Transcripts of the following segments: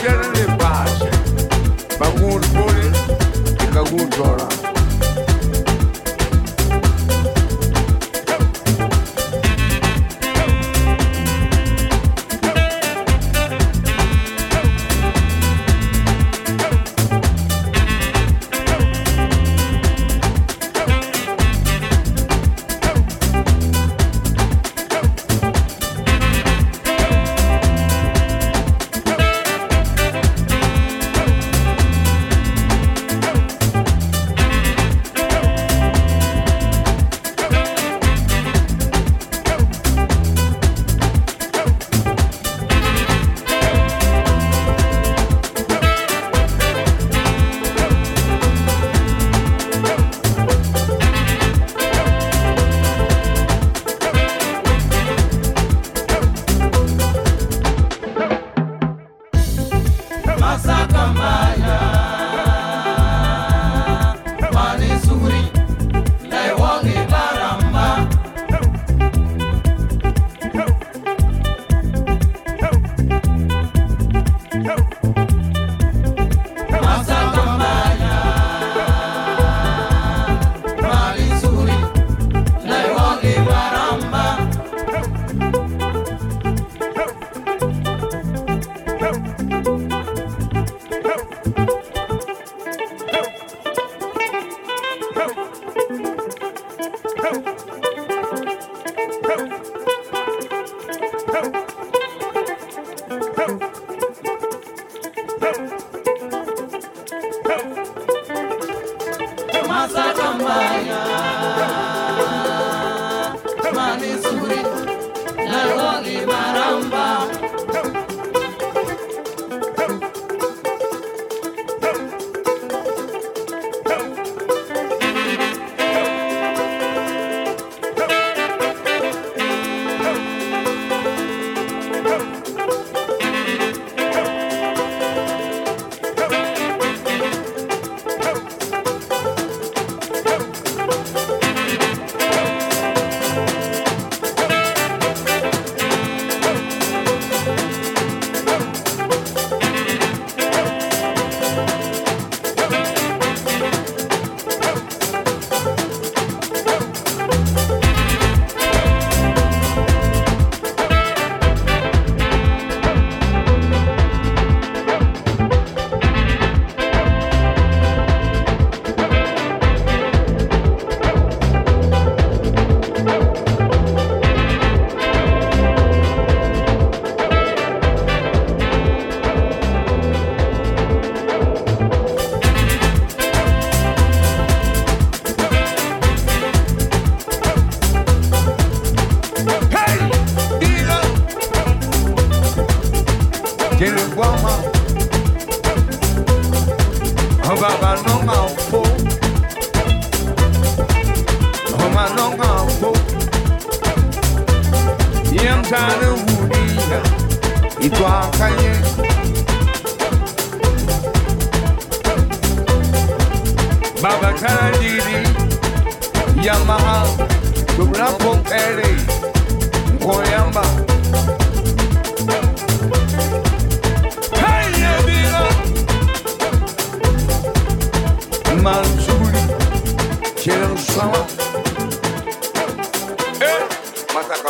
Generally bad. Bangun Boris, Kagun Dora.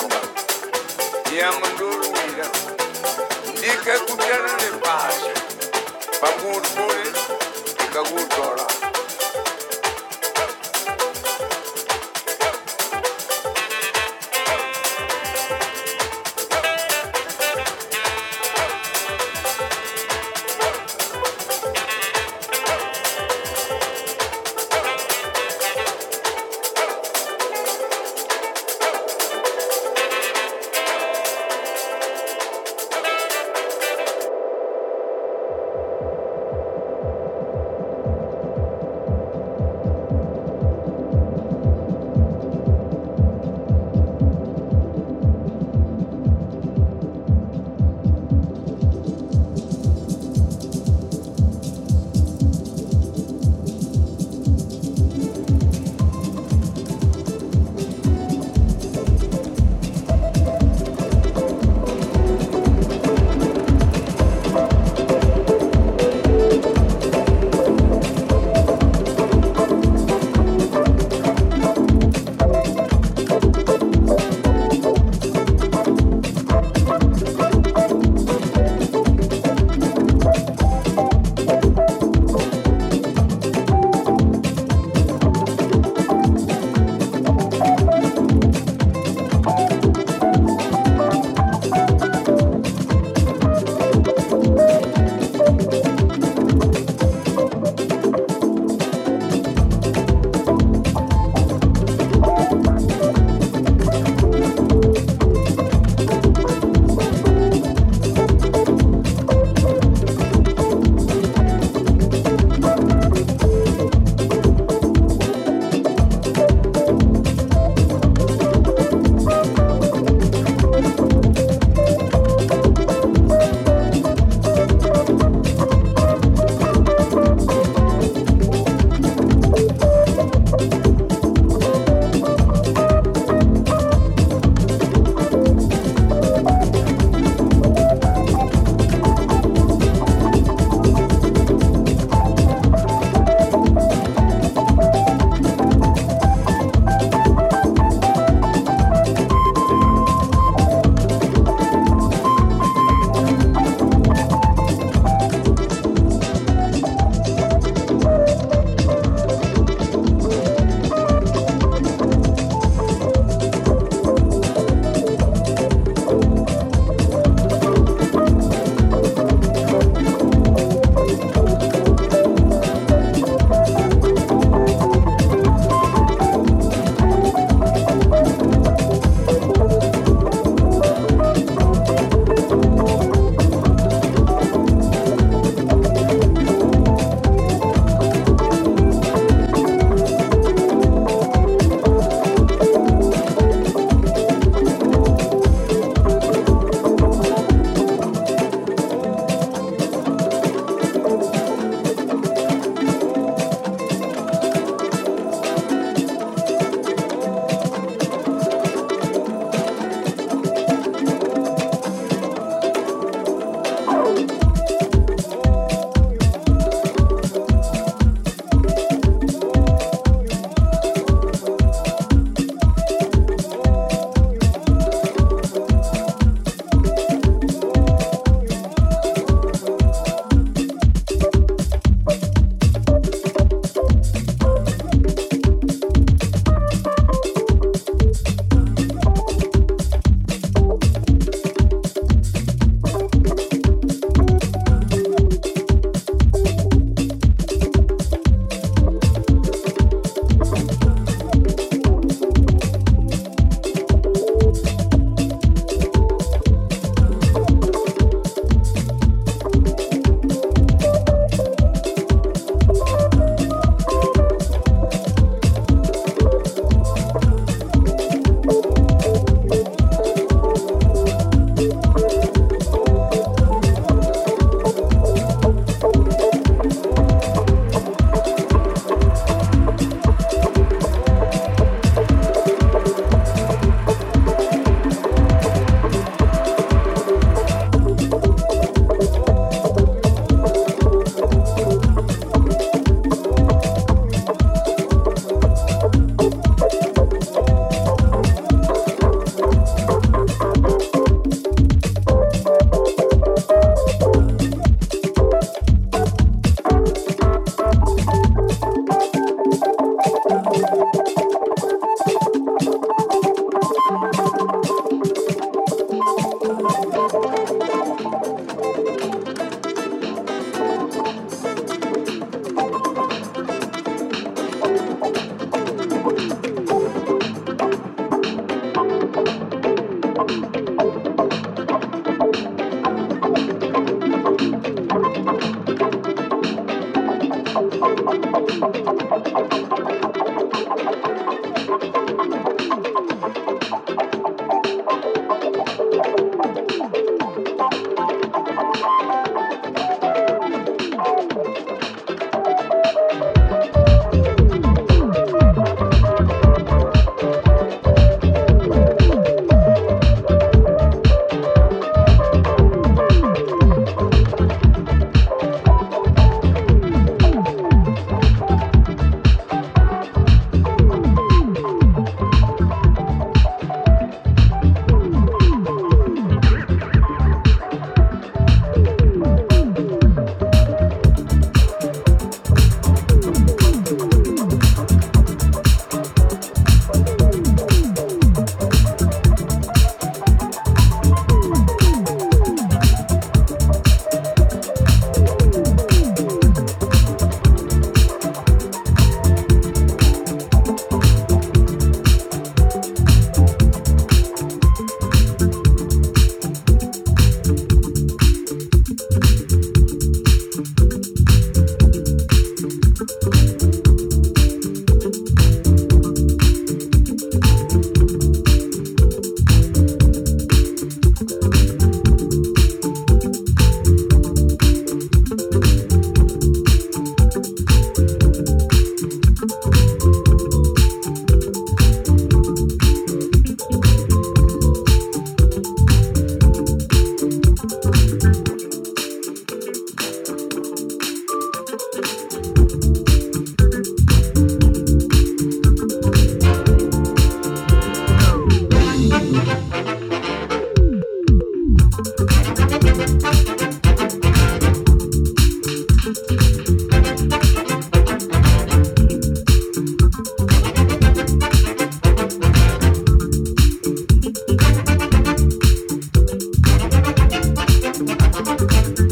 kamba yamandolwira ndikakutyana nepasha pakutore ndikakutola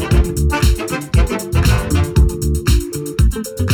thank you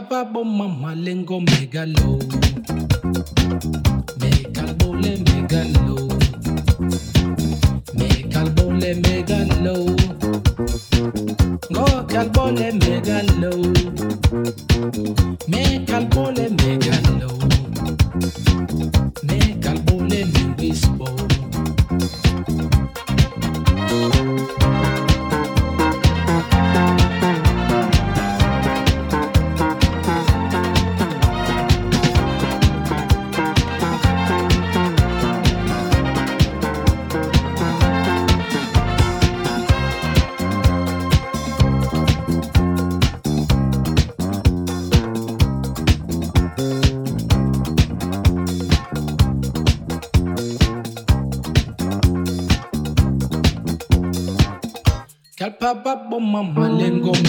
Bom mama lengo megalo kalphaba bomama lengome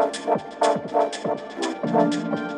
Thank you.